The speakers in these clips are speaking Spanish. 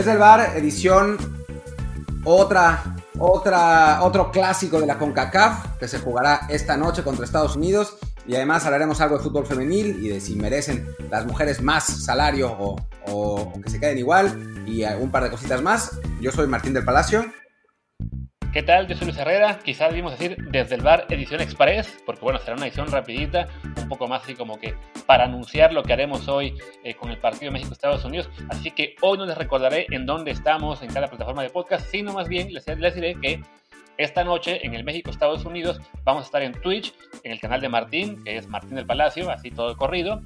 Desde el bar, edición otra, otra, otro clásico de la CONCACAF que se jugará esta noche contra Estados Unidos. Y además hablaremos algo de fútbol femenil y de si merecen las mujeres más salario o, o que se queden igual y un par de cositas más. Yo soy Martín del Palacio. ¿Qué tal? Yo soy Luis Herrera, quizás debimos decir desde el bar edición express, porque bueno, será una edición rapidita, un poco más así como que para anunciar lo que haremos hoy eh, con el partido México-Estados Unidos. Así que hoy no les recordaré en dónde estamos en cada plataforma de podcast, sino más bien les, les diré que esta noche en el México-Estados Unidos vamos a estar en Twitch, en el canal de Martín, que es Martín del Palacio, así todo corrido.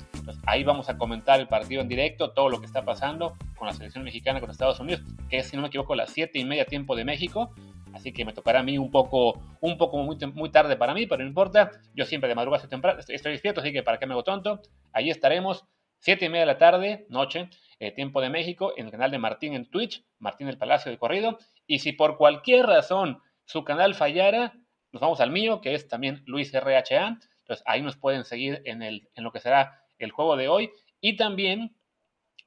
ahí vamos a comentar el partido en directo, todo lo que está pasando con la selección mexicana con Estados Unidos, que es, si no me equivoco, las 7 y media tiempo de México así que me tocará a mí un poco, un poco muy, muy tarde para mí, pero no importa. Yo siempre de madrugada estoy, temprano, estoy, despierto, así que para qué me hago tonto. Ahí estaremos, 7 y media de la tarde, noche, eh, tiempo de México, en el canal de Martín en Twitch, Martín del Palacio de Corrido. Y si por cualquier razón su canal fallara, nos vamos al mío, que es también Luis RHA. Entonces ahí nos pueden seguir en, el, en lo que será el juego de hoy. Y también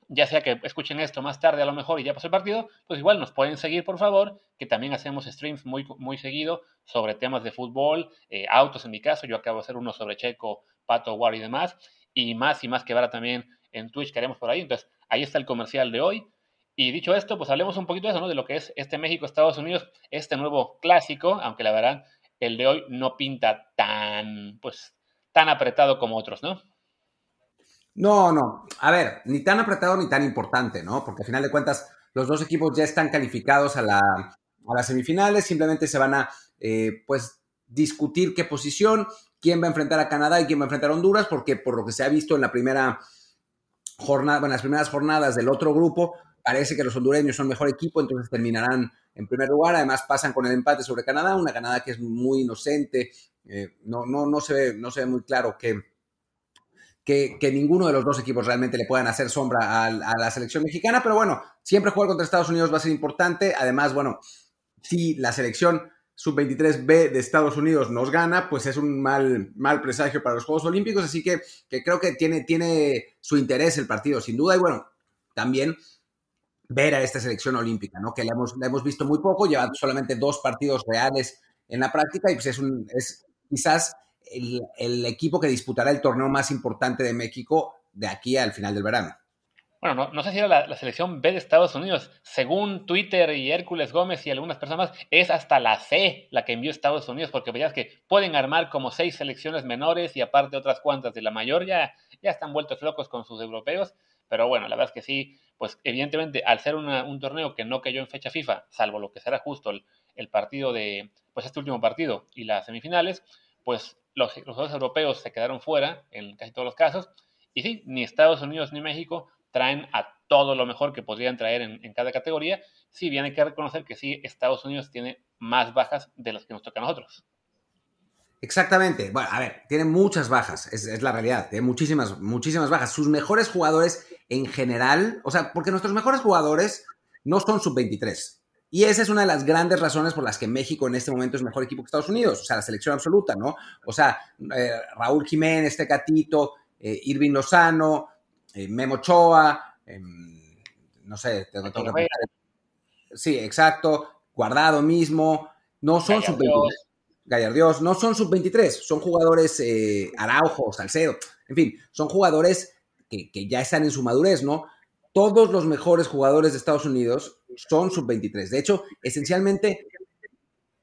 ya sea que escuchen esto más tarde a lo mejor y ya pasó el partido, pues igual nos pueden seguir por favor, que también hacemos streams muy, muy seguido sobre temas de fútbol, eh, autos en mi caso, yo acabo de hacer uno sobre Checo, Pato, War y demás, y más y más que verá también en Twitch que haremos por ahí, entonces ahí está el comercial de hoy. Y dicho esto, pues hablemos un poquito de eso, ¿no? De lo que es este México-Estados Unidos, este nuevo clásico, aunque la verdad el de hoy no pinta tan, pues, tan apretado como otros, ¿no? No, no. A ver, ni tan apretado ni tan importante, ¿no? Porque al final de cuentas, los dos equipos ya están calificados a, la, a las semifinales, simplemente se van a, eh, pues, discutir qué posición, quién va a enfrentar a Canadá y quién va a enfrentar a Honduras, porque por lo que se ha visto en la primera jornada, en las primeras jornadas del otro grupo, parece que los hondureños son mejor equipo, entonces terminarán en primer lugar. Además, pasan con el empate sobre Canadá, una Canadá que es muy inocente, eh, no, no, no, se ve, no se ve muy claro qué que, ninguno de los dos equipos realmente le puedan hacer sombra a, la selección mexicana, pero bueno, siempre jugar contra Estados Unidos va a ser importante. Además, bueno, si la selección sub-23B de Estados Unidos nos gana, pues es un mal, mal presagio para los Juegos Olímpicos, así que, creo que tiene, tiene su interés el partido, sin duda, y bueno, también ver a esta selección olímpica, ¿no? Que la hemos, hemos visto muy poco, lleva solamente dos partidos reales en la práctica y pues es, un, es quizás el, equipo que disputará el torneo más importante de México de aquí al final del verano. Bueno, no, sé si era la, selección B de Estados Unidos. Según Twitter y Hércules Gómez y algunas personas es hasta la C la que envió Estados Unidos, porque veías que pueden armar como seis selecciones menores y aparte otras cuantas de la mayor, ya, ya están vueltos locos con sus europeos. Pero bueno, la verdad es que sí, pues evidentemente al ser un torneo que no cayó en fecha FIFA, salvo lo que será justo el, el partido de, pues este último partido y las semifinales, pues los, los europeos se quedaron fuera en casi todos los casos. Y sí, ni Estados Unidos ni México traen a todo lo mejor que podrían traer en, cada categoría. Si bien hay que reconocer que sí, Estados Unidos tiene más bajas de las que nos tocan a nosotros. Exactamente. Bueno, a ver, tiene muchas bajas, es, es, la realidad. Tiene muchísimas, muchísimas bajas. Sus mejores jugadores en general, o sea, porque nuestros mejores jugadores no son sub-23. Y esa es una de las grandes razones por las que México en este momento es mejor equipo que Estados Unidos, o sea, la selección absoluta, ¿no? O sea, eh, Raúl Jiménez, Tecatito, eh, Irving Lozano, eh, Memo Choa, em, no sé, tengo, que Sí, exacto, Guardado mismo, no son sub-23. Gallardios, no son sub-23, son jugadores Araujo, Salcedo, en fin, son jugadores que, que ya están en su madurez, ¿no? todos los mejores jugadores de Estados Unidos son sub-23. De hecho, esencialmente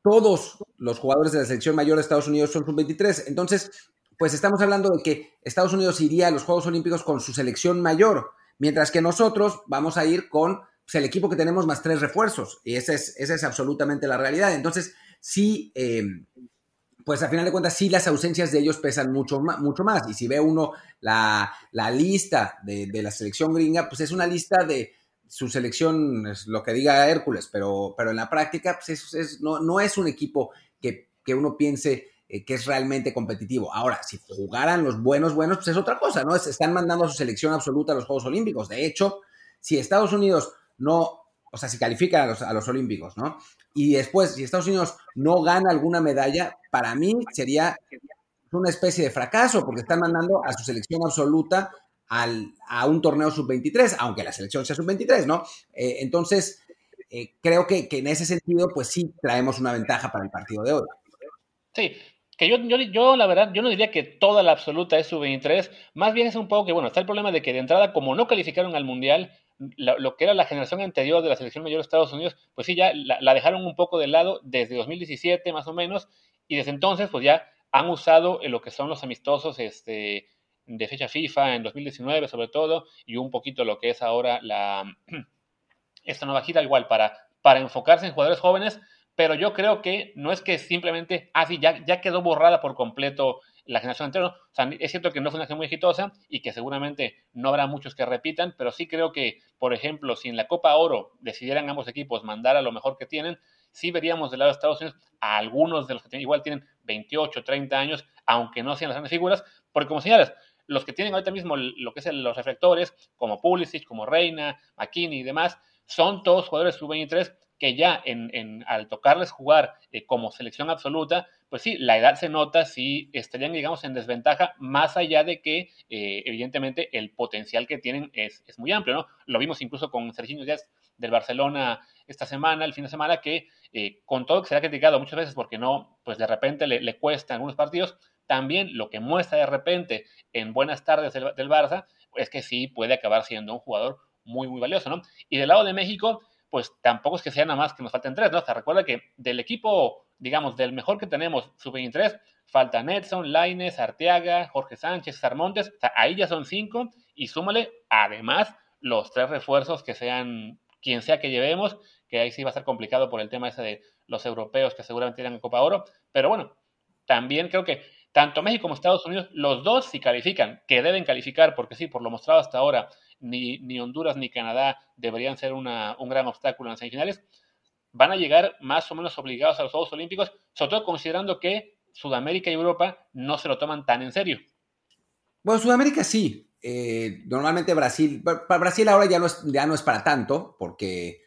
todos los jugadores de la selección mayor de Estados Unidos son sub-23. Entonces, pues estamos hablando de que Estados Unidos iría a los Juegos Olímpicos con su selección mayor, mientras que nosotros vamos a ir con pues, el equipo que tenemos más tres refuerzos. Y esa es, esa es absolutamente la realidad. Entonces, sí, eh, pues a final de cuentas sí las ausencias de ellos pesan mucho, mucho más. Y si ve uno la, lista de, la selección gringa, pues es una lista de su selección, es lo que diga Hércules, pero, pero en la práctica pues es, no, no, es un equipo que, uno piense eh, que es realmente competitivo. Ahora, si jugaran los buenos, buenos, pues es otra cosa, ¿no? están mandando a su selección absoluta a los Juegos Olímpicos. De hecho, si Estados Unidos no o sea, si califican a los, a los Olímpicos, ¿no? Y después, si Estados Unidos no gana alguna medalla, para mí sería una especie de fracaso, porque están mandando a su selección absoluta a un torneo sub-23, aunque la selección sea sub-23, ¿no? Eh, entonces, eh, creo que, en ese sentido, pues sí, traemos una ventaja para el partido de hoy. Sí, que yo, yo, yo, la verdad, yo no diría que toda la absoluta es sub-23, más bien es un poco que, bueno, está el problema de que de entrada, como no calificaron al Mundial, lo, que era la generación anterior de la selección mayor de Estados Unidos, pues sí, ya la, dejaron un poco de lado desde 2017 más o menos, y desde entonces, pues ya han usado lo que son los amistosos este, de fecha FIFA en 2019 sobre todo, y un poquito lo que es ahora la esta nueva gira, igual para, para enfocarse en jugadores jóvenes, pero yo creo que no es que simplemente, ah, ya, ya quedó borrada por completo la generación anterior. O sea, es cierto que no fue una generación muy exitosa y que seguramente no habrá muchos que repitan, pero sí creo que, por ejemplo, si en la Copa Oro decidieran ambos equipos mandar a lo mejor que tienen, sí veríamos del lado de Estados Unidos a algunos de los que igual tienen 28, 30 años, aunque no sean las grandes figuras, porque como señalas, los que tienen ahorita mismo lo que es los reflectores, como Pulisic, como Reina, McKinney y demás, son todos jugadores sub-23 que ya en, al tocarles jugar eh, como selección absoluta, pues sí, la edad se nota, sí estarían, digamos, en desventaja, más allá de que, eh, evidentemente, el potencial que tienen es, muy amplio, ¿no? Lo vimos incluso con Serginho Díaz del Barcelona esta semana, el fin de semana, que eh, con todo que se ha criticado muchas veces porque no, pues de repente le, le cuesta algunos partidos, también lo que muestra de repente en buenas tardes del, del Barça es que sí puede acabar siendo un jugador muy, muy valioso, ¿no? Y del lado de México, pues tampoco es que sea nada más que nos falten tres, ¿no? O sea, recuerda que del equipo, digamos, del mejor que tenemos, sub-23, falta Netson, Laines, Arteaga, Jorge Sánchez, Sarmontes, o sea, ahí ya son cinco, y súmale, además, los tres refuerzos que sean, quien sea que llevemos, que ahí sí va a ser complicado por el tema ese de los europeos que seguramente irán a Copa Oro, pero bueno, también creo que tanto México como Estados Unidos, los dos si califican, que deben calificar, porque sí, por lo mostrado hasta ahora, ni, Honduras ni Canadá deberían ser un gran obstáculo en las semifinales, van a llegar más o menos obligados a los Juegos Olímpicos, sobre todo considerando que Sudamérica y Europa no se lo toman tan en serio. Bueno, Sudamérica sí. Eh, normalmente Brasil, para Brasil ahora ya no es, ya no es para tanto, porque,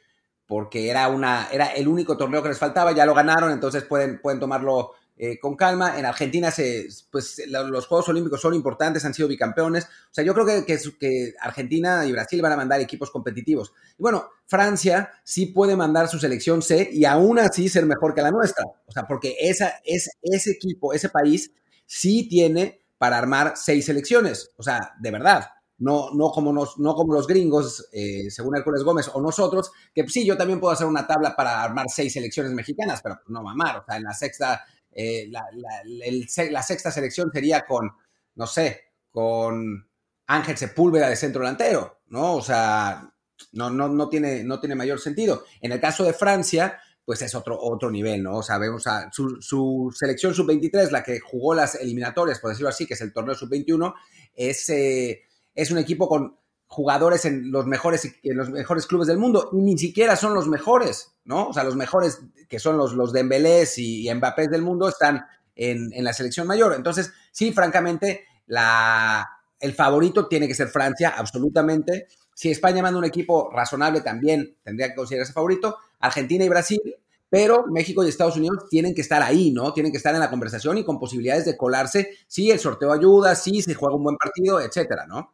porque era, una, era el único torneo que les faltaba, ya lo ganaron, entonces pueden, pueden tomarlo eh, con calma. En Argentina se, pues, los Juegos Olímpicos son importantes, han sido bicampeones. O sea, yo creo que, que, Argentina y Brasil van a mandar equipos competitivos. Y bueno, Francia sí puede mandar su selección C y aún así ser mejor que la nuestra. O sea, porque esa, es, ese equipo, ese país, sí tiene para armar seis selecciones. O sea, de verdad. No, no, como, nos, no como los gringos, eh, según Hércules Gómez, o nosotros, que sí, yo también puedo hacer una tabla para armar seis selecciones mexicanas, pero no mamar, o sea, en la sexta eh, la, sexta selección sería con, no sé, con Ángel Sepúlveda de centro delantero, ¿no? O sea, no, no, no, tiene, no tiene mayor sentido. En el caso de Francia, pues es otro, otro nivel, ¿no? O sea, vemos a su, selección sub-23, la que jugó las eliminatorias, por decirlo así, que es el torneo sub-21, es, eh, es un equipo con jugadores en los mejores, en los mejores clubes del mundo y ni siquiera son los mejores, ¿no? O sea, los mejores que son los, los Dembélés y, y Mbappé del mundo están en, la selección mayor. Entonces, sí, francamente, la, el favorito tiene que ser Francia, absolutamente. Si España manda un equipo razonable, también tendría que considerarse favorito. Argentina y Brasil, pero México y Estados Unidos tienen que estar ahí, ¿no? Tienen que estar en la conversación y con posibilidades de colarse si el sorteo ayuda, si se juega un buen partido, etcétera, ¿no?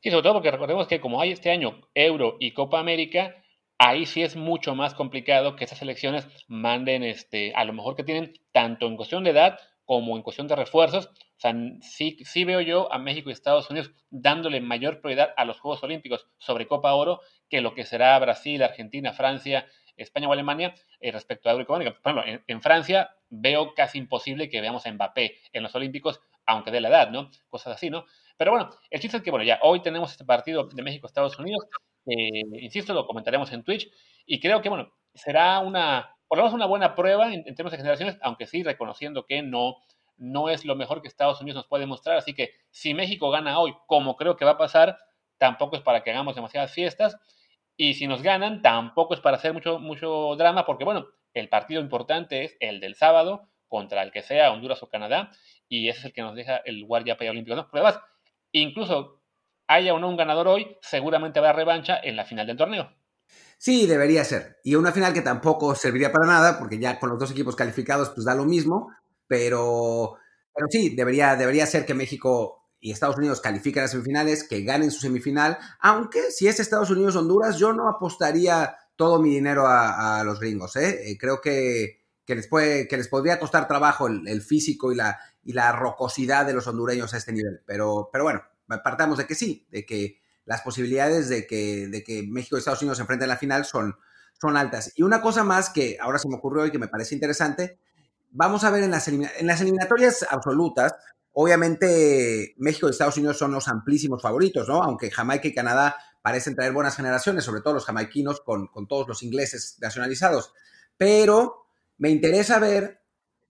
Y sobre todo porque recordemos que como hay este año Euro y Copa América, ahí sí es mucho más complicado que esas selecciones manden este, a lo mejor que tienen tanto en cuestión de edad como en cuestión de refuerzos. O sea, sí, veo yo a México y Estados Unidos dándole mayor prioridad a los Juegos Olímpicos sobre Copa Oro que lo que será Brasil, Argentina, Francia, España o Alemania eh, respecto a Euro y Copa América. Por en, Francia veo casi imposible que veamos a Mbappé en los Olímpicos, aunque de la edad, ¿no? Cosas así, ¿no? Pero bueno, el chiste es que, bueno, ya hoy tenemos este partido de México-Estados Unidos. insisto, lo comentaremos en Twitch. Y creo que, bueno, será una, por lo menos una buena prueba en, términos de generaciones, aunque sí reconociendo que no, no es lo mejor que Estados Unidos nos puede mostrar. Así que si México gana hoy, como creo que va a pasar, tampoco es para que hagamos demasiadas fiestas. Y si nos ganan, tampoco es para hacer mucho, mucho drama, porque bueno, el partido importante es el del sábado contra el que sea Honduras o Canadá, y ese es el que nos deja el Guardia Olímpico. ¿no? Pruebas incluso haya o no un ganador hoy, seguramente habrá revancha en la final del torneo. Sí, debería ser. Y una final que tampoco serviría para nada, porque ya con los dos equipos calificados, pues da lo mismo. Pero, pero sí, debería, debería ser que México y Estados Unidos califica a las semifinales, que ganen su semifinal, aunque si es Estados Unidos-Honduras, yo no apostaría todo mi dinero a, los gringos. ¿eh? Eh, creo que, les puede, que les podría costar trabajo el, físico y la, y la rocosidad de los hondureños a este nivel. Pero, pero bueno, partamos de que sí, de que las posibilidades de que, de que México y Estados Unidos se enfrenten en la final son, son altas. Y una cosa más que ahora se me ocurrió y que me parece interesante, vamos a ver en las, en las eliminatorias absolutas, Obviamente, México y Estados Unidos son los amplísimos favoritos, ¿no? Aunque Jamaica y Canadá parecen traer buenas generaciones, sobre todo los jamaiquinos con, con todos los ingleses nacionalizados. Pero me interesa ver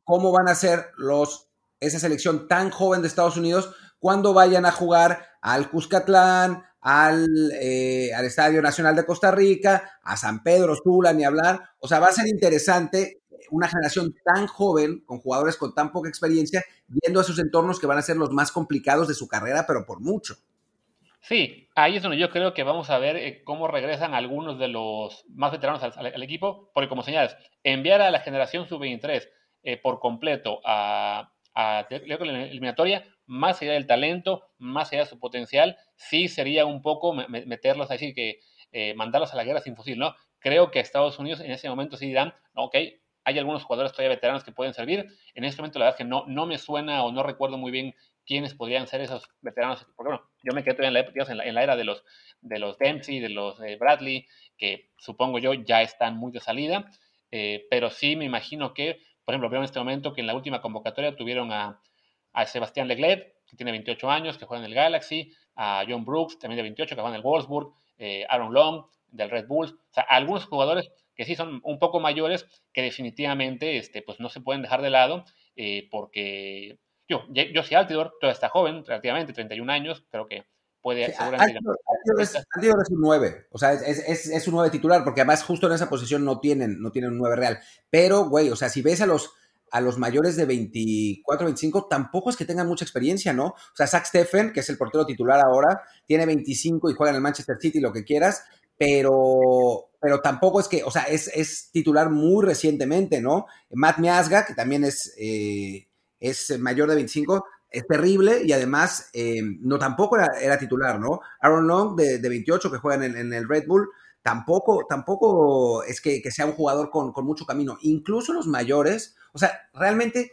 cómo van a ser los, esa selección tan joven de Estados Unidos cuando vayan a jugar al Cuscatlán, al, eh, al Estadio Nacional de Costa Rica, a San Pedro Sula, ni hablar. O sea, va a ser interesante una generación tan joven, con jugadores con tan poca experiencia, viendo a sus entornos que van a ser los más complicados de su carrera, pero por mucho. Sí, ahí es donde yo creo que vamos a ver eh, cómo regresan algunos de los más veteranos al, equipo, porque como señales, enviar a la generación sub-23 eh, por completo a, a la eliminatoria, más allá del talento, más allá de su potencial, sí sería un poco meterlos así que eh, mandarlos a la guerra sin fusil, ¿no? Creo que Estados Unidos en ese momento sí dirán, ok, hay algunos jugadores todavía veteranos que pueden servir. En este momento, la verdad es que no, no me suena o no recuerdo muy bien quiénes podrían ser esos veteranos. Porque, bueno, yo me quedé todavía en la, en la, era de los, de los Dempsey, de los eh, Bradley, que supongo yo ya están muy de salida. Eh, pero sí me imagino que, por ejemplo, veo en este momento que en la última convocatoria tuvieron a, a Sebastián Leglet, que tiene 28 años, que juega en el Galaxy, a John Brooks, también de 28, que juega en el Wolfsburg, eh, Aaron Long, del Red Bulls. O sea, algunos jugadores que sí son un poco mayores, que definitivamente este, pues no se pueden dejar de lado, eh, porque yo, yo soy Altidor, todavía está joven, relativamente, 31 años, creo que puede seguramente... Es, un 9, o sea, es, es, es, un 9 titular, porque además justo en esa posición no tienen, no tienen un 9 real. Pero, güey, o sea, si ves a los a los mayores de 24, 25, tampoco es que tengan mucha experiencia, ¿no? O sea, Zach Steffen, que es el portero titular ahora, tiene 25 y juega en el Manchester City, lo que quieras, pero, pero tampoco es que, o sea, es, titular muy recientemente, ¿no? Matt Miasga, que también es, eh, es mayor de 25, es terrible y además eh, no tampoco era, titular, ¿no? Aaron Long, de, 28, que juega en, el Red Bull, tampoco, tampoco es que, sea un jugador con, con, mucho camino. Incluso los mayores, o sea, realmente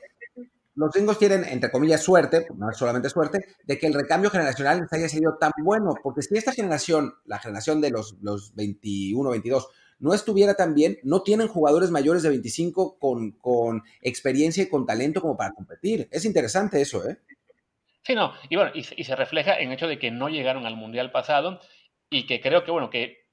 los gringos tienen, entre comillas, suerte, no es solamente suerte, de que el recambio generacional les haya sido tan bueno, porque si esta generación, la generación de los, los 21, 22, no estuviera tan bien, no tienen jugadores mayores de 25 con, con experiencia y con talento como para competir. Es interesante eso, ¿eh? Sí, no, y bueno, y, se refleja en el hecho de que no llegaron al Mundial pasado y que creo que, bueno, que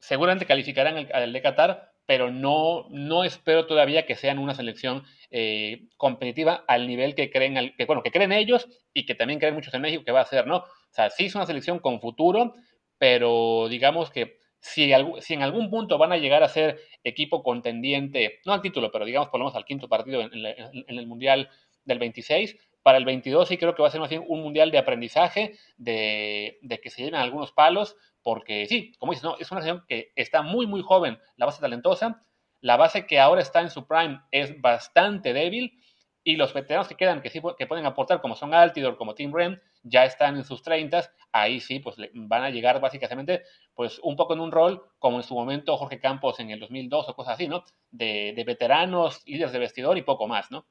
seguramente calificarán al, al de Qatar, pero no, no espero todavía que sean una selección eh, competitiva al nivel que creen, que, bueno, que creen ellos y que también creen muchos en México que va a ser, ¿no? O sea, sí es una selección con futuro, pero digamos que si, en algún punto van a llegar a ser equipo contendiente, no al título, pero digamos por lo menos al quinto partido en, el Mundial del 26, para el 22 sí creo que va a ser más bien un mundial de aprendizaje, de, que se lleven algunos palos, porque sí, como dices, ¿no? es una selección que está muy, muy joven, la base talentosa, la base que ahora está en su prime es bastante débil y los veteranos que quedan, que sí que pueden aportar, como son Altidor, como Tim Ren, ya están en sus 30, ahí sí, pues van a llegar básicamente, pues un poco en un rol, como en su momento Jorge Campos en el 2002 o cosas así, ¿no? De, veteranos, líderes de vestidor y poco más, ¿no?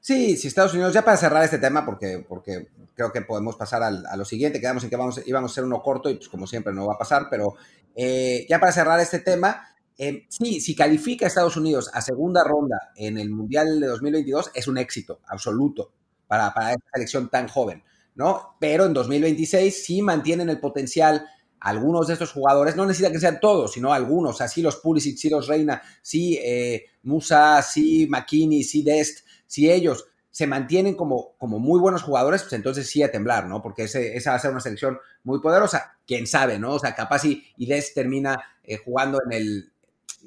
Sí, sí, Estados Unidos, ya para cerrar este tema, porque, porque creo que podemos pasar a lo siguiente, quedamos en que vamos, íbamos a ser uno corto y pues como siempre no va a pasar, pero eh, ya para cerrar este tema, eh, sí, si califica a Estados Unidos a segunda ronda en el Mundial de 2022, es un éxito absoluto para, para esta selección tan joven, ¿no? Pero en 2026 sí mantienen el potencial algunos de estos jugadores, no necesita que sean todos, sino algunos, así los Pulisic, sí los Reina, sí eh, Musa, sí McKinney, sí Dest, si ellos se mantienen como, como muy buenos jugadores, pues entonces sí a temblar, ¿no? Porque esa va a ser una selección muy poderosa. Quién sabe, ¿no? O sea, capaz y, y Des termina eh, jugando en el,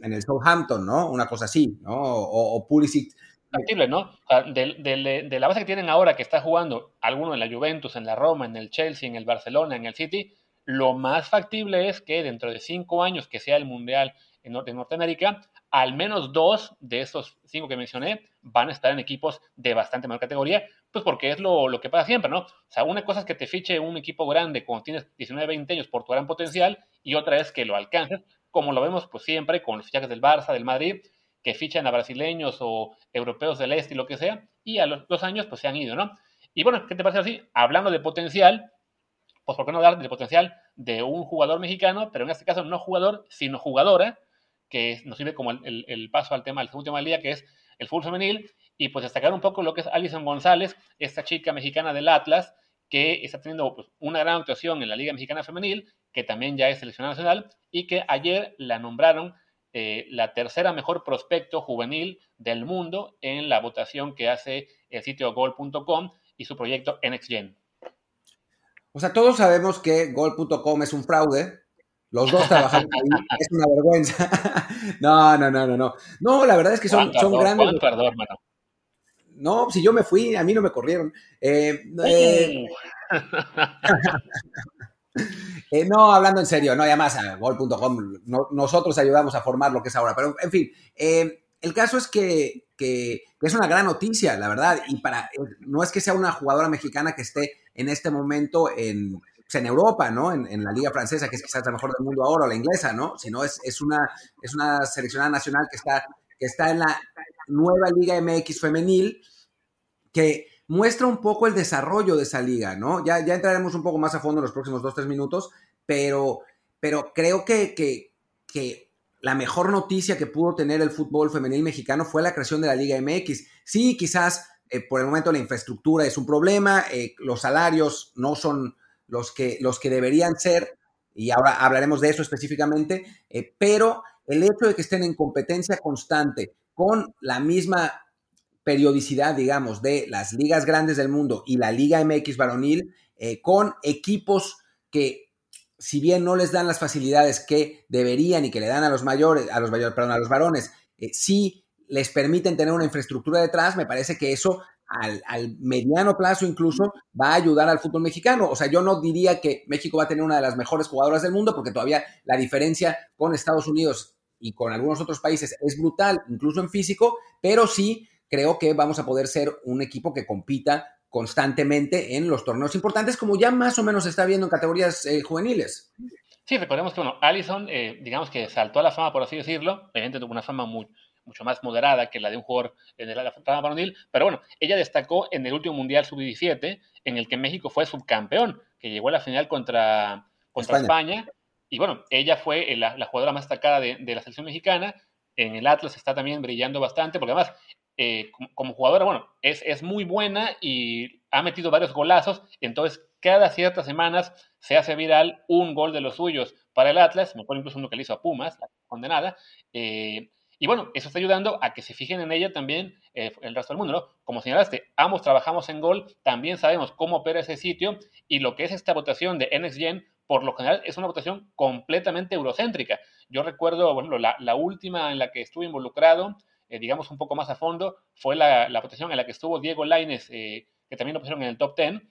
en el Southampton, ¿no? Una cosa así, ¿no? O, o Pulisic. Factible, ¿no? Sea, de, la base que tienen ahora, que está jugando alguno en la Juventus, en la Roma, en el Chelsea, en el Barcelona, en el City, lo más factible es que dentro de cinco años que sea el Mundial en, Norteamérica, al menos dos de esos cinco que mencioné van a estar en equipos de bastante menor categoría, pues porque es lo, lo, que pasa siempre, ¿no? O sea, una cosa es que te fiche un equipo grande cuando tienes 19, 20 años por tu gran potencial y otra es que lo alcances, como lo vemos pues siempre con los fichajes del Barça, del Madrid, que fichan a brasileños o europeos del este y lo que sea, y a los dos años pues se han ido, ¿no? Y bueno, ¿qué te parece así? Hablando de potencial, pues ¿por qué no hablar del potencial de un jugador mexicano, pero en este caso no jugador, sino jugadora, que nos sirve como el, paso al tema, al segundo tema del día, que es el fútbol femenil, y pues destacar un poco lo que es Alison González, esta chica mexicana del Atlas, que está teniendo pues, una gran actuación en la Liga Mexicana Femenil, que también ya es seleccionada nacional, y que ayer la nombraron eh, la tercera mejor prospecto juvenil del mundo en la votación que hace el sitio gol.com y su proyecto NXGen. O sea, todos sabemos que gol.com es un fraude. Los dos trabajando ahí es una vergüenza. no, no, no, no, no. No, la verdad es que son, son grandes. Perdón, hermano. No, si yo me fui, a mí no me corrieron. Eh, eh, eh, no, hablando en serio, no, y además, gol.com, nosotros ayudamos a formar lo que es ahora. Pero, en fin, el caso es que, es una gran noticia, la verdad, y para no es que sea una jugadora mexicana que esté en este momento en, pues, Europa, ¿no? En, la liga francesa, que es quizás la mejor del mundo ahora, o la inglesa, ¿no? Sino es, una, es seleccionada nacional que está en la nueva Liga MX femenil, que muestra un poco el desarrollo de esa liga, ¿no? Ya, ya entraremos un poco más a fondo en los próximos dos, tres minutos, pero, pero creo que, que, que la mejor noticia que pudo tener el fútbol femenil mexicano fue la creación de la Liga MX. Sí, quizás eh, por el momento la infraestructura es un problema, eh, los salarios no son los que, los que deberían ser, y ahora hablaremos de eso específicamente, eh, pero el hecho de que estén en competencia constante con la misma periodicidad, digamos, de las ligas grandes del mundo y la Liga MX varonil, con equipos que si bien no les dan las facilidades que deberían y que le dan a los mayores, a los mayores, perdón, a los varones, eh, sí les permiten tener una infraestructura detrás, me parece que eso al, mediano plazo incluso va a ayudar al fútbol mexicano. O sea, yo no diría que México va a tener una de las mejores jugadoras del mundo, porque todavía la diferencia con Estados Unidos y con algunos otros países es brutal, incluso en físico, pero sí creo que vamos a poder ser un equipo que compita constantemente en los torneos importantes, como ya más o menos se está viendo en categorías eh, juveniles. Sí, recordemos que, bueno, Allison, eh, digamos que saltó a la fama, por así decirlo, obviamente tuvo una fama muy, mucho más moderada que la de un jugador en la fama varonil, pero bueno, ella destacó en el último Mundial Sub-17, en el que México fue subcampeón, que llegó a la final contra, contra España. y bueno, ella fue la, jugadora más destacada de, de, la selección mexicana, en el Atlas está también brillando bastante, porque además eh, como, jugadora, bueno, es, es muy buena y ha metido varios golazos, entonces cada ciertas semanas se hace viral un gol de los suyos para el Atlas, me acuerdo incluso uno que le hizo a Pumas, la condenada, eh, y bueno, eso está ayudando a que se fijen en ella también eh, el resto del mundo, ¿no? Como señalaste, ambos trabajamos en gol, también sabemos cómo opera ese sitio y lo que es esta votación de NXGen, por lo general es una votación completamente eurocéntrica. Yo recuerdo, bueno, la, la última en la que estuve involucrado eh, digamos, un poco más a fondo, fue la, la posición en la que estuvo Diego Laines, eh, que también lo pusieron en el top 10,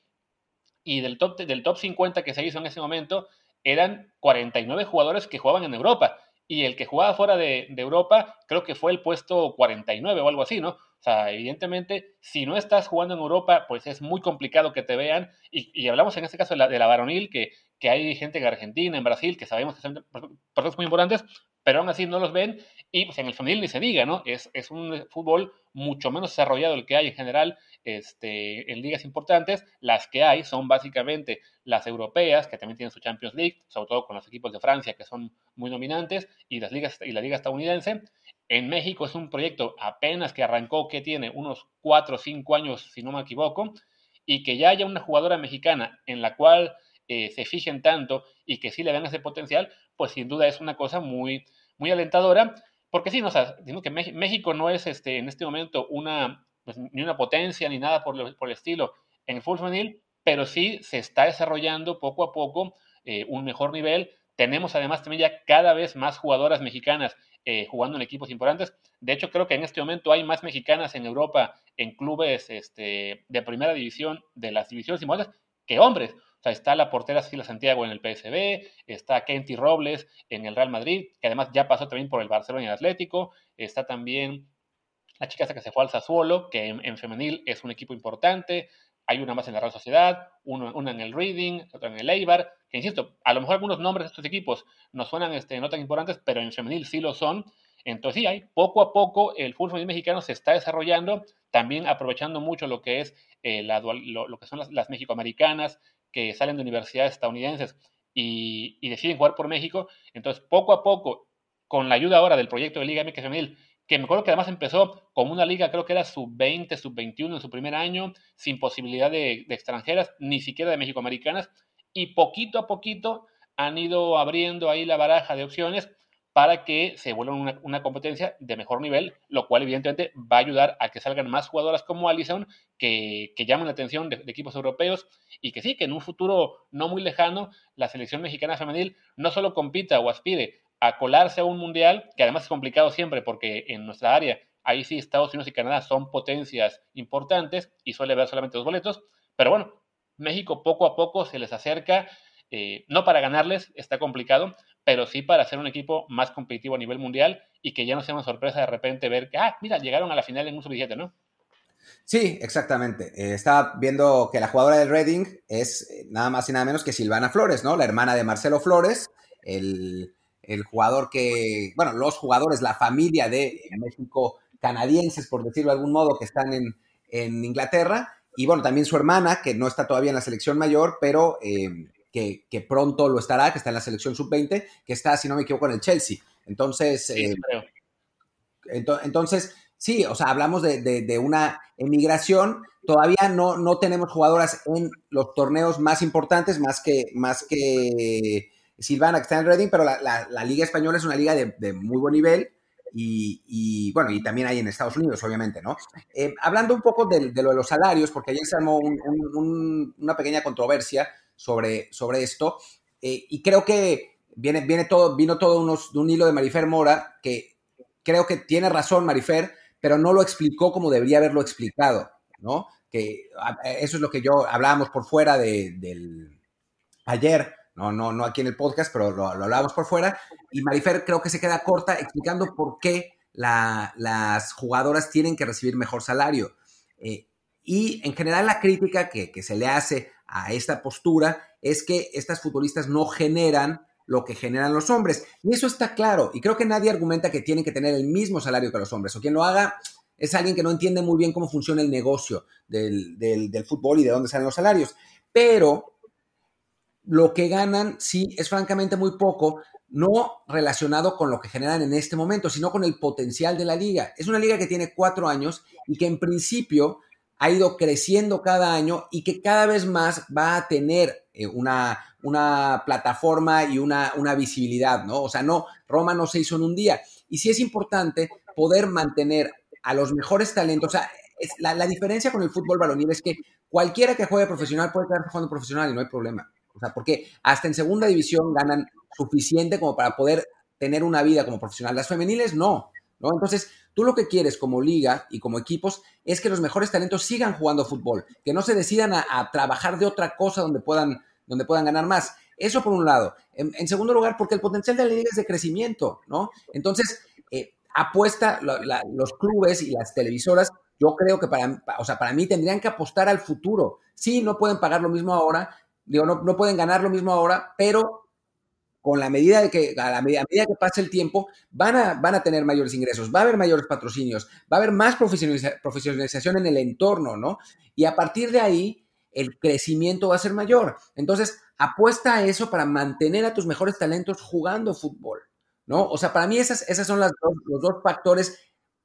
y del top, del top 50 que se hizo en ese momento, eran 49 jugadores que jugaban en Europa, y el que jugaba fuera de, de, Europa creo que fue el puesto 49 o algo así, ¿no? O sea, evidentemente, si no estás jugando en Europa, pues es muy complicado que te vean, y, y hablamos en este caso de la, de la varonil, que, que hay gente en Argentina, en Brasil, que sabemos que son personas muy importantes, pero aún así no los ven. Y pues, en el femenil ni se diga, ¿no? Es, es un fútbol mucho menos desarrollado el que hay en general este, en ligas importantes. Las que hay son básicamente las europeas, que también tienen su Champions League, sobre todo con los equipos de Francia, que son muy dominantes, y, las ligas, y la liga estadounidense. En México es un proyecto apenas que arrancó, que tiene unos 4 o 5 años, si no me equivoco, y que ya haya una jugadora mexicana en la cual eh, se fijen tanto y que sí le vean ese potencial, pues sin duda es una cosa muy, muy alentadora, porque sí, no, o que México no es este, en este momento una, pues, ni una potencia ni nada por, por el estilo en el fútbol femenil, pero sí se está desarrollando poco a poco eh, un mejor nivel. Tenemos además también ya cada vez más jugadoras mexicanas eh, jugando en equipos importantes. De hecho, creo que en este momento hay más mexicanas en Europa en clubes este, de primera división de las divisiones importantes que hombres. O sea, está la portera Cecilia Santiago en el PSB, está Kenty Robles en el Real Madrid, que además ya pasó también por el Barcelona y el Atlético, está también la chica que se fue al Sassuolo, que en, femenil es un equipo importante, hay una más en la Real Sociedad, una en el Reading, otra en el Eibar, que insisto, a lo mejor algunos nombres de estos equipos no suenan este, no tan importantes, pero en femenil sí lo son. Entonces sí, hay, poco a poco el fútbol mexicano se está desarrollando, también aprovechando mucho lo que es eh, la, lo, que son las, las mexicoamericanas que salen de universidades estadounidenses y, deciden jugar por México. Entonces, poco a poco, con la ayuda ahora del proyecto de Liga MX Femenil, que me acuerdo que además empezó como una liga, creo que era sub-20, sub-21 en su primer año, sin posibilidad de, de extranjeras, ni siquiera de mexicoamericanas, y poquito a poquito han ido abriendo ahí la baraja de opciones para que se vuelva una, competencia de mejor nivel, lo cual evidentemente va a ayudar a que salgan más jugadoras como Allison que, que llamen la atención de, equipos europeos y que sí, que en un futuro no muy lejano la selección mexicana femenil no solo compita o aspire a colarse a un mundial, que además es complicado siempre porque en nuestra área, ahí sí Estados Unidos y Canadá son potencias importantes y suele haber solamente dos boletos, pero bueno, México poco a poco se les acerca, eh, no para ganarles, está complicado, pero sí para ser un equipo más competitivo a nivel mundial y que ya no sea una sorpresa de repente ver que, ah, mira, llegaron a la final en un sub-17, ¿no? Sí, exactamente. Eh, estaba viendo que la jugadora del Reading es eh, nada más y nada menos que Silvana Flores, ¿no? La hermana de Marcelo Flores, el, jugador que, bueno, los jugadores, la familia de México canadienses, por decirlo de algún modo, que están en, Inglaterra. Y bueno, también su hermana, que no está todavía en la selección mayor, pero eh, que, pronto lo estará, que está en la selección sub-20, que está, si no me equivoco, en el Chelsea. Entonces, eh, entonces, sí, o sea, hablamos de, una emigración. Todavía no, no tenemos jugadoras en los torneos más importantes, más que, más que Silvana, que está en Reading, pero la, Liga Española es una liga de, muy buen nivel. Y, bueno, y también hay en Estados Unidos, obviamente, ¿no? Eh, hablando un poco de, lo de los salarios, porque ayer se armó una pequeña controversia sobre, sobre esto. Eh, y creo que viene, viene todo, vino todo unos, de un hilo de Marifer Mora, que creo que tiene razón Marifer, pero no lo explicó como debería haberlo explicado, ¿no? Que eso es lo que yo hablábamos por fuera de, del ayer, no, no, no aquí en el podcast, pero lo, hablábamos por fuera, y Marifer creo que se queda corta explicando por qué las jugadoras tienen que recibir mejor salario. Eh, y en general la crítica que, que, se le hace a esta postura es que estas futbolistas no generan lo que generan los hombres. Y eso está claro. Y creo que nadie argumenta que tienen que tener el mismo salario que los hombres. O quien lo haga es alguien que no entiende muy bien cómo funciona el negocio del, del, fútbol y de dónde salen los salarios. Pero lo que ganan sí es francamente muy poco, no relacionado con lo que generan en este momento, sino con el potencial de la liga. Es una liga que tiene cuatro años y que en principio ha ido creciendo cada año y que cada vez más va a tener eh, una, una, plataforma y una, una, visibilidad, ¿no? O sea, no, Roma no se hizo en un día. Y sí es importante poder mantener a los mejores talentos. O sea, la, la, diferencia con el fútbol varonil es que cualquiera que juegue profesional puede quedar jugando profesional y no hay problema. O sea, porque hasta en segunda división ganan suficiente como para poder tener una vida como profesional. Las femeniles no. ¿no? Entonces, tú lo que quieres como liga y como equipos es que los mejores talentos sigan jugando fútbol, que no se decidan a, trabajar de otra cosa donde puedan, donde puedan ganar más. Eso por un lado. En, segundo lugar, porque el potencial de la liga es de crecimiento, ¿no? Entonces, eh, apuesta los clubes y las televisoras, yo creo que para, o sea, para mí tendrían que apostar al futuro. Sí, no pueden pagar lo mismo ahora, digo, no, no pueden ganar lo mismo ahora, pero con la medida de que, a la medida, que pase el tiempo, van a, van a tener mayores ingresos, va a haber mayores patrocinios, va a haber más profesionalización en el entorno, ¿no? Y a partir de ahí, el crecimiento va a ser mayor. Entonces, apuesta a eso para mantener a tus mejores talentos jugando fútbol, ¿no? O sea, para mí esas, esas son las los dos factores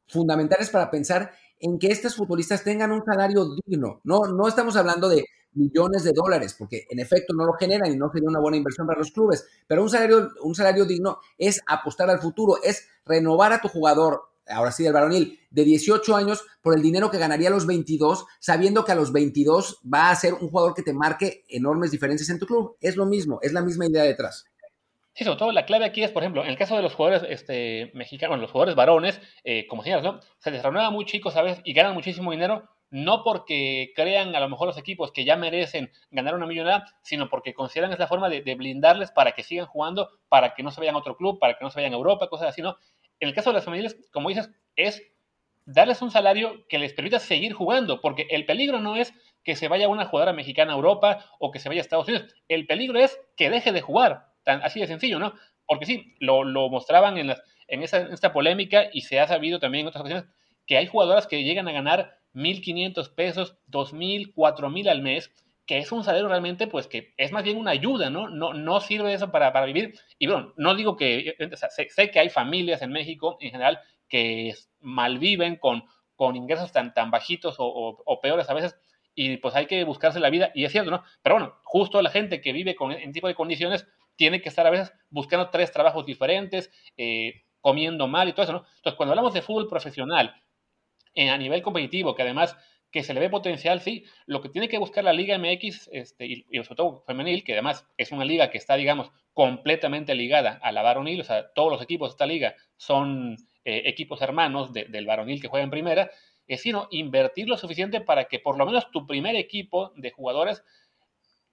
fundamentales para pensar en que estos futbolistas tengan un salario digno. No, no estamos hablando de millones de dólares, porque en efecto no lo generan y no sería una buena inversión para los clubes. Pero un salario, un salario digno es apostar al futuro, es renovar a tu jugador, ahora sí del varonil, de 18 años por el dinero que ganaría a los 22, sabiendo que a los 22 va a ser un jugador que te marque enormes diferencias en tu club. Es lo mismo, es la misma idea detrás. Sí, sobre todo la clave aquí es, por ejemplo, en el caso de los jugadores este, mexicanos, los jugadores varones, eh, como señalas, ¿no? Se les renueva muy chicos, ¿sabes? Y ganan muchísimo dinero, no porque crean a lo mejor los equipos que ya merecen ganar una millonada, sino porque consideran esa forma de, blindarles para que sigan jugando, para que no se vayan a otro club, para que no se vayan a Europa, cosas así, ¿no? En el caso de las familias, como dices, es darles un salario que les permita seguir jugando, porque el peligro no es que se vaya una jugadora mexicana a Europa o que se vaya a Estados Unidos, el peligro es que deje de jugar, tan, así de sencillo, ¿no? Porque sí, lo, mostraban en, esa, en esta polémica y se ha sabido también en otras ocasiones que hay jugadoras que llegan a ganar 1.500 pesos, 2.000, 4.000 al mes, que es un salario realmente, pues que es más bien una ayuda, ¿no? No, no sirve eso para, para vivir. Y bueno, no digo que, sé, que hay familias en México en general que malviven con, con ingresos tan, tan bajitos o, peores a veces, y pues hay que buscarse la vida, y es cierto, ¿no? Pero bueno, justo la gente que vive con, en tipo de condiciones tiene que estar a veces buscando tres trabajos diferentes, eh, comiendo mal y todo eso, ¿no? Entonces, cuando hablamos de fútbol profesional, a nivel competitivo, que además que se le ve potencial, sí, lo que tiene que buscar la Liga MX, este, y, sobre todo femenil, que además es una liga que está, digamos, completamente ligada a la varonil, o sea, todos los equipos de esta liga son eh, equipos hermanos del varonil que juega en primera, es sino invertir lo suficiente para que por lo menos tu primer equipo de jugadores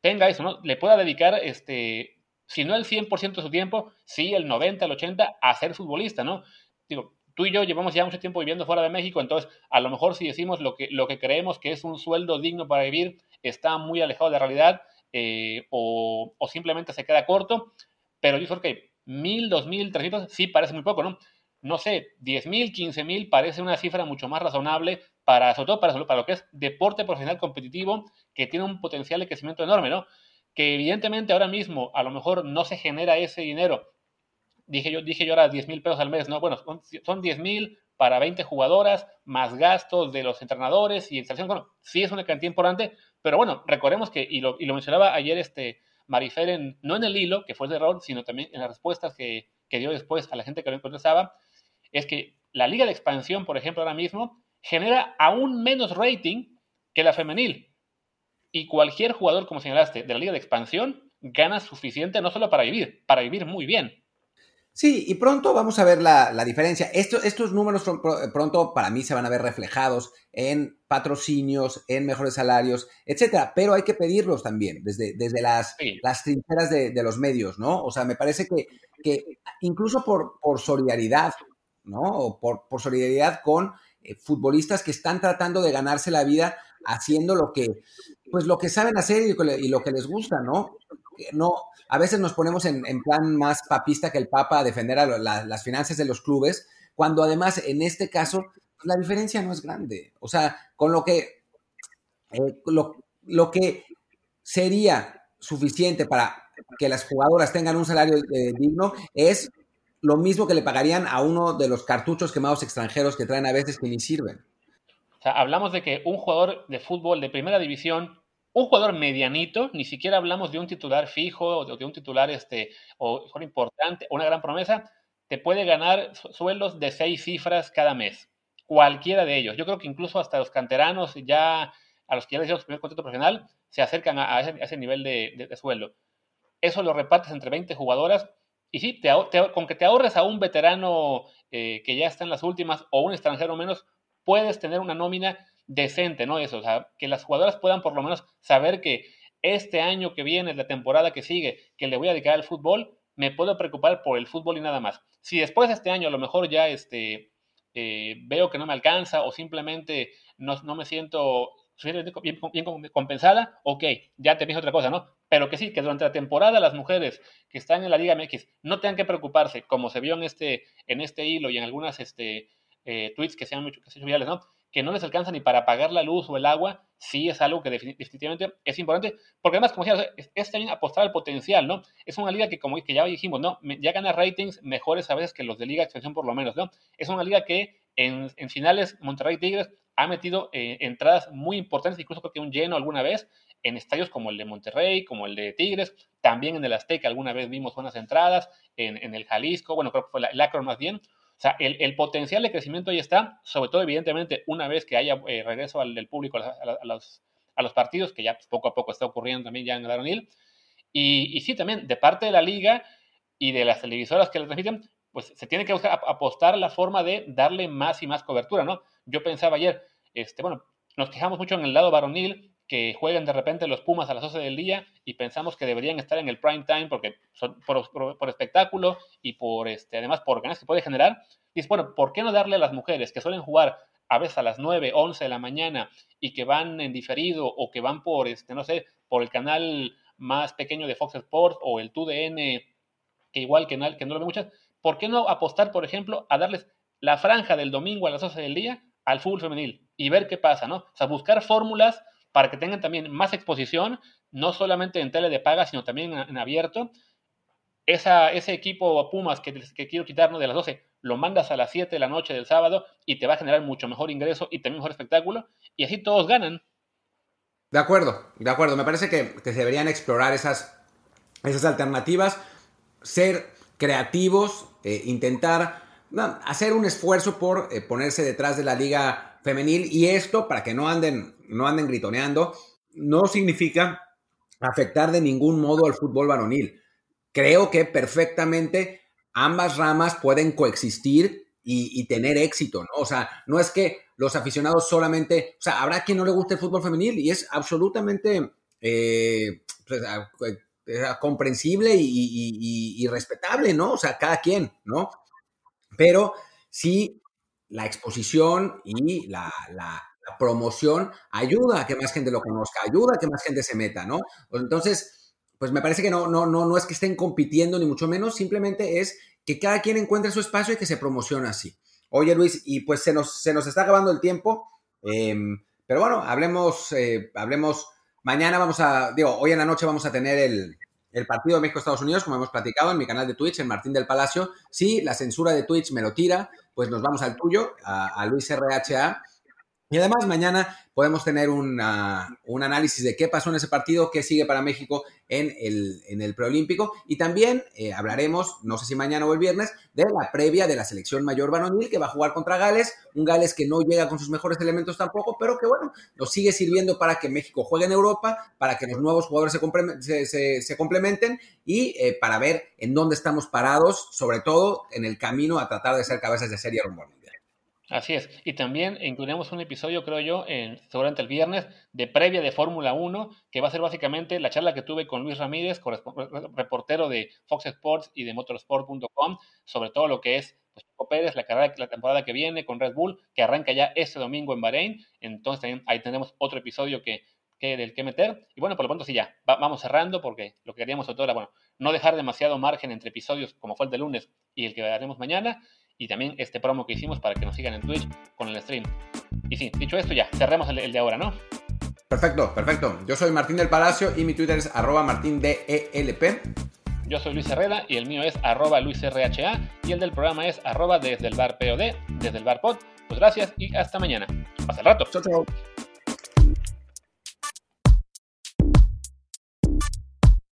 tenga eso, ¿no? Le pueda dedicar, este, si no el 100% de su tiempo, sí el 90, el 80 a ser futbolista, ¿no? Digo, tú y yo llevamos ya mucho tiempo viviendo fuera de México, entonces a lo mejor si decimos lo que, lo que creemos que es un sueldo digno para vivir, está muy alejado de la realidad eh, o, simplemente se queda corto, pero yo creo que mil, dos mil, trescientos, sí parece muy poco, ¿no? No sé, diez mil, quince mil parece una cifra mucho más razonable para, sobre todo para lo que es deporte profesional competitivo, que tiene un potencial de crecimiento enorme, ¿no? Que evidentemente ahora mismo a lo mejor no se genera ese dinero dije yo, dije yo ahora 10 mil pesos al mes, ¿no? Bueno, son 10 mil para 20 jugadoras, más gastos de los entrenadores y instalación. Bueno, sí es una cantidad importante, pero bueno, recordemos que, y lo, y lo mencionaba ayer este Marifer, no en el hilo, que fue el error, sino también en las respuestas que, que dio después a la gente que lo contestaba, es que la liga de expansión, por ejemplo, ahora mismo, genera aún menos rating que la femenil. Y cualquier jugador, como señalaste, de la liga de expansión, gana suficiente no solo para vivir, para vivir muy bien. Sí, y pronto vamos a ver la, diferencia. estos números pronto para mí se van a ver reflejados en patrocinios, en mejores salarios, etcétera. Pero hay que pedirlos también desde, desde las, las trincheras de, los medios, ¿no? O sea, me parece que, que incluso por, por solidaridad, ¿no? O por, por solidaridad con eh, futbolistas que están tratando de ganarse la vida haciendo lo que, pues lo que saben hacer y, lo que les gusta, ¿no? No, a veces nos ponemos en, plan más papista que el Papa a defender a las finanzas de los clubes, cuando además en este caso pues, la diferencia no es grande. O sea, con lo que, eh, lo, que sería suficiente para que las jugadoras tengan un salario eh, digno es lo mismo que le pagarían a uno de los cartuchos quemados extranjeros que traen a veces que ni sirven. Hablamos de que un jugador de fútbol de primera división un jugador medianito, ni siquiera hablamos de un titular fijo o de un titular este, o importante, una gran promesa, te puede ganar sueldos de seis cifras cada mes. Cualquiera de ellos. Yo creo que incluso hasta los canteranos, ya a los que ya les dieron su primer contrato profesional, se acercan a, ese, nivel de, sueldo. Eso lo repartes entre 20 jugadoras y sí, te, con que te ahorres a un veterano eh, que ya está en las últimas o un extranjero menos, puedes tener una nómina decente, ¿no? Eso, o sea, que las jugadoras puedan por lo menos saber que este año que viene, la temporada que sigue, que le voy a dedicar al fútbol, me puedo preocupar por el fútbol y nada más. Si después de este año a lo mejor ya este, eh, veo que no me alcanza o simplemente no, no me siento suficientemente bien, bien, compensada, ok, ya te pienso otra cosa, ¿no? Pero que sí, que durante la temporada las mujeres que están en la Liga MX no tengan que preocuparse, como se vio en este, en este hilo y en algunas este, eh, tweets que se han hecho, que se han hecho virales, ¿no? que no les alcanza ni para pagar la luz o el agua, sí es algo que definitivamente es importante, porque además, como decía, es, también apostar al potencial, ¿no? Es una liga que, como que ya dijimos, ¿no? Ya gana ratings mejores a veces que los de Liga Extensión por lo menos, ¿no? Es una liga que en, finales Monterrey Tigres ha metido eh, entradas muy importantes, incluso creo que un lleno alguna vez, en estadios como el de Monterrey, como el de Tigres, también en el Azteca alguna vez vimos buenas entradas, en, el Jalisco, bueno, creo que fue el Acron más bien, o sea, el, potencial de crecimiento ahí está, sobre todo, evidentemente, una vez que haya eh, regreso al, del público a, los, a, los, partidos, que ya pues, poco a poco está ocurriendo también ya en el Aronil. Y, y sí, también, de parte de la liga y de las televisoras que lo transmiten, pues se tiene que buscar apostar la forma de darle más y más cobertura, ¿no? Yo pensaba ayer, este, bueno, nos quejamos mucho en el lado varonil que jueguen de repente los Pumas a las 12 del día y pensamos que deberían estar en el prime time porque son por, espectáculo y por este, además por ganas que puede generar. Y es bueno, ¿por qué no darle a las mujeres que suelen jugar a veces a las 9, 11 de la mañana y que van en diferido o que van por, este, no sé, por el canal más pequeño de Fox Sports o el 2DN, que igual que no, que no lo ve muchas, ¿por qué no apostar, por ejemplo, a darles la franja del domingo a las 12 del día al fútbol femenil y ver qué pasa, ¿no? O sea, buscar fórmulas para que tengan también más exposición, no solamente en tele de paga, sino también en, abierto. Ese equipo Pumas que, que quiero quitarnos de las 12, lo mandas a las 7 de la noche del sábado y te va a generar mucho mejor ingreso y también mejor espectáculo, y así todos ganan. De acuerdo, de acuerdo. Me parece que, se deberían explorar esas, esas alternativas, ser creativos, eh, intentar hacer un esfuerzo por eh, ponerse detrás de la liga femenil y esto, para que no anden, no anden gritoneando, no significa afectar de ningún modo al fútbol varonil. Creo que perfectamente ambas ramas pueden coexistir y, tener éxito, ¿no? O sea, no es que los aficionados solamente, o sea, habrá quien no le guste el fútbol femenil y es absolutamente eh, pues, comprensible y, y, respetable, ¿no? O sea, cada quien, ¿no? Pero sí, la exposición y la, promoción ayuda a que más gente lo conozca, ayuda a que más gente se meta, ¿no? Pues entonces, pues me parece que no, no, no, no es que estén compitiendo ni mucho menos, simplemente es que cada quien encuentre su espacio y que se promocione así. Oye Luis, y pues se nos, se nos está acabando el tiempo, em, pero bueno, hablemos, eh, hablemos, mañana vamos a, digo, hoy en la noche vamos a tener el, el partido de México-Estados Unidos, como hemos platicado en mi canal de Twitch, en Martín del Palacio. Si la censura de Twitch me lo tira, pues nos vamos al tuyo, a, a Luis RHA. Y además mañana podemos tener un análisis de qué pasó en ese partido, qué sigue para México en el, en el preolímpico. Y también eh, hablaremos, no sé si mañana o el viernes, de la previa de la selección mayor varonil que va a jugar contra Gales. Un Gales que no llega con sus mejores elementos tampoco, pero que bueno, nos sigue sirviendo para que México juegue en Europa, para que los nuevos jugadores se, se, complementen y eh, para ver en dónde estamos parados, sobre todo en el camino a tratar de ser cabezas de serie rumbo Así es. Y también incluiremos un episodio, creo yo, en, seguramente el viernes, de previa de Fórmula 1, que va a ser básicamente la charla que tuve con Luis Ramírez, reportero de Fox Sports y de motorsport.com, sobre todo lo que es pues, Pérez, la, carrera, la temporada que viene con Red Bull, que arranca ya este domingo en Bahrein. Entonces también ahí tenemos otro episodio que, que del que meter. Y bueno, por lo pronto sí ya, vamos cerrando porque lo que queríamos sobre todo era, bueno, no dejar demasiado margen entre episodios como fue el de lunes y el que haremos mañana y también este promo que hicimos para que nos sigan en Twitch con el stream. Y sí, dicho esto, ya, cerremos el, de ahora, ¿no? Perfecto, perfecto. Yo soy Martín del Palacio y mi Twitter es arroba martindelp. Yo soy Luis Herrera y el mío es arroba luisrha y el del programa es arroba desde el bar POD, desde el bar pod. Pues gracias y hasta mañana. Hasta el rato. Chao, chao.